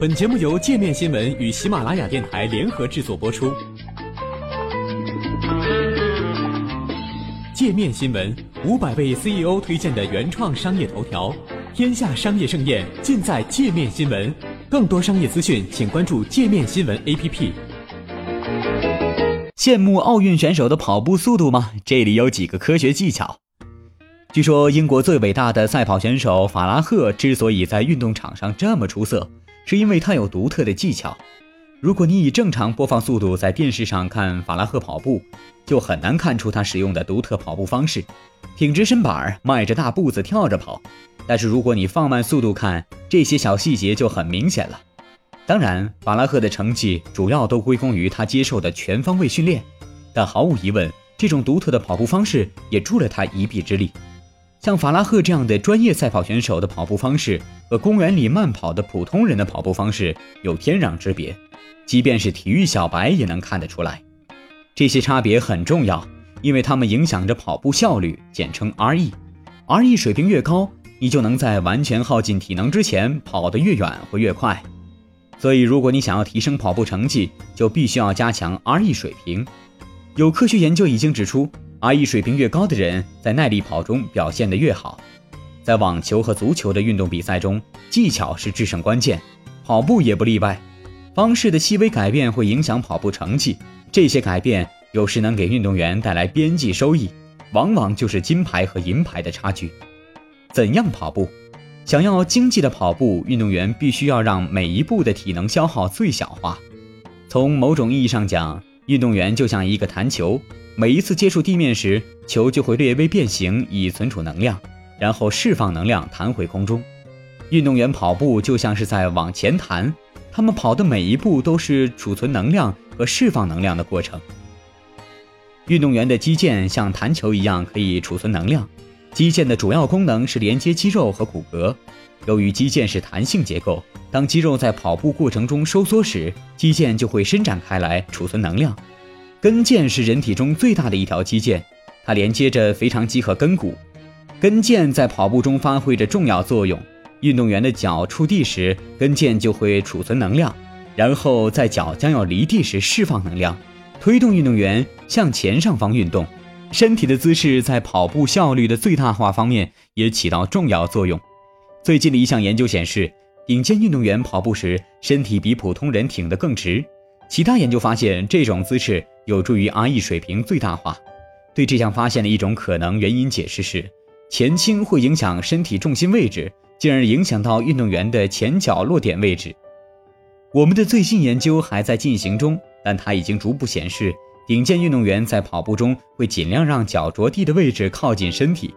本节目由界面新闻与喜马拉雅电台联合制作播出。界面新闻五百位 CEO 推荐的原创商业头条，天下商业盛宴尽在界面新闻。更多商业资讯，请关注界面新闻 APP。羡慕奥运选手的跑步速度吗？这里有几个科学技巧。据说，英国最伟大的赛跑选手法拉赫之所以在运动场上这么出色。是因为他有独特的技巧。如果你以正常播放速度在电视上看法拉赫跑步，就很难看出他使用的独特跑步方式，挺直身板，迈着大步子跳着跑。但是如果你放慢速度看，这些小细节就很明显了。当然，法拉赫的成绩主要都归功于他接受的全方位训练，但毫无疑问，这种独特的跑步方式也助了他一臂之力。像法拉赫这样的专业赛跑选手的跑步方式和公园里慢跑的普通人的跑步方式有天壤之别，即便是体育小白也能看得出来。这些差别很重要，因为它们影响着跑步效率，简称 RE。RE 水平越高，你就能在完全耗尽体能之前跑得越远或越快。所以，如果你想要提升跑步成绩，就必须要加强 RE 水平。有科学研究已经指出。RE 水平越高的人，在耐力跑中表现得越好。在网球和足球的运动比赛中，技巧是制胜关键，跑步也不例外。方式的细微改变会影响跑步成绩，这些改变有时能给运动员带来边际收益，往往就是金牌和银牌的差距。怎样跑步？想要经济的跑步，运动员必须要让每一步的体能消耗最小化。从某种意义上讲，运动员就像一个弹球。每一次接触地面时，球就会略微变形以存储能量，然后释放能量弹回空中。运动员跑步就像是在往前弹，他们跑的每一步都是储存能量和释放能量的过程。运动员的肌腱像弹球一样可以储存能量，肌腱的主要功能是连接肌肉和骨骼。由于肌腱是弹性结构，当肌肉在跑步过程中收缩时，肌腱就会伸展开来储存能量。跟腱是人体中最大的一条肌腱，它连接着腓肠肌和跟骨。跟腱在跑步中发挥着重要作用。运动员的脚触地时，跟腱就会储存能量，然后在脚将要离地时释放能量，推动运动员向前上方运动。身体的姿势在跑步效率的最大化方面也起到重要作用。最近的一项研究显示，顶尖运动员跑步时身体比普通人挺得更直。其他研究发现，这种姿势。有助于 RE 水平最大化。对这项发现的一种可能原因解释是，前倾会影响身体重心位置，进而影响到运动员的前脚落点位置。我们的最新研究还在进行中，但它已经逐步显示，顶尖运动员在跑步中会尽量让脚着地的位置靠近身体。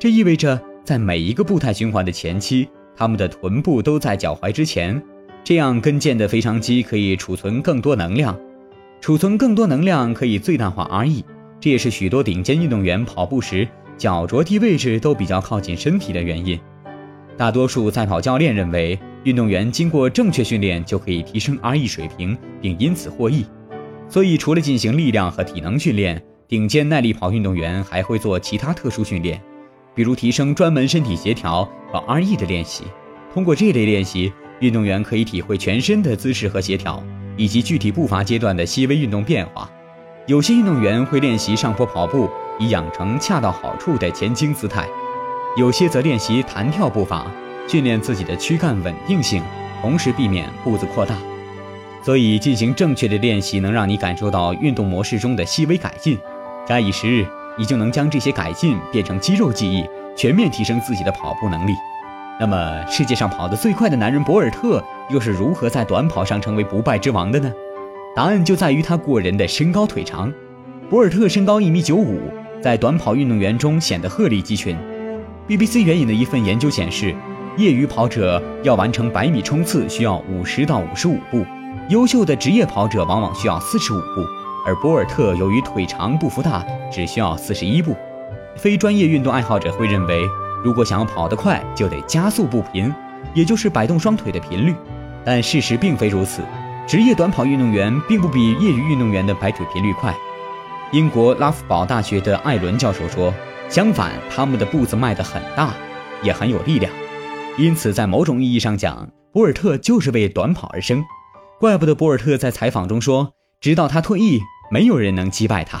这意味着，在每一个步态循环的前期，他们的臀部都在脚踝之前，这样跟腱的腓肠肌可以储存更多能量。储存更多能量可以最大化 RE，这也是许多顶尖运动员跑步时脚着地位置都比较靠近身体的原因。大多数赛跑教练认为，运动员经过正确训练就可以提升 RE 水平，并因此获益。所以，除了进行力量和体能训练，顶尖耐力跑运动员还会做其他特殊训练，比如提升专门身体协调和 RE 的练习。通过这类练习，运动员可以体会全身的姿势和协调。以及具体步伐阶段的细微运动变化，有些运动员会练习上坡跑步，以养成恰到好处的前倾姿态；有些则练习弹跳步伐，训练自己的躯干稳定性，同时避免步子扩大。所以，进行正确的练习能让你感受到运动模式中的细微改进，假以时日，你就能将这些改进变成肌肉记忆，全面提升自己的跑步能力。那么，世界上跑得最快的男人博尔特又是如何在短跑上成为不败之王的呢？答案就在于他过人的身高腿长。博尔特身高一米九五，在短跑运动员中显得鹤立鸡群。BBC 援引的一份研究显示，业余跑者要完成百米冲刺需要五十到五十五步，优秀的职业跑者往往需要四十五步，而博尔特由于腿长步幅大，只需要四十一步。非专业运动爱好者会认为。如果想要跑得快，就得加速步频，也就是摆动双腿的频率。但事实并非如此，职业短跑运动员并不比业余运动员的摆腿频率快。英国拉夫堡大学的艾伦教授说：“相反，他们的步子迈得很大，也很有力量。”因此，在某种意义上讲，博尔特就是为短跑而生。怪不得博尔特在采访中说：“直到他退役，没有人能击败他。”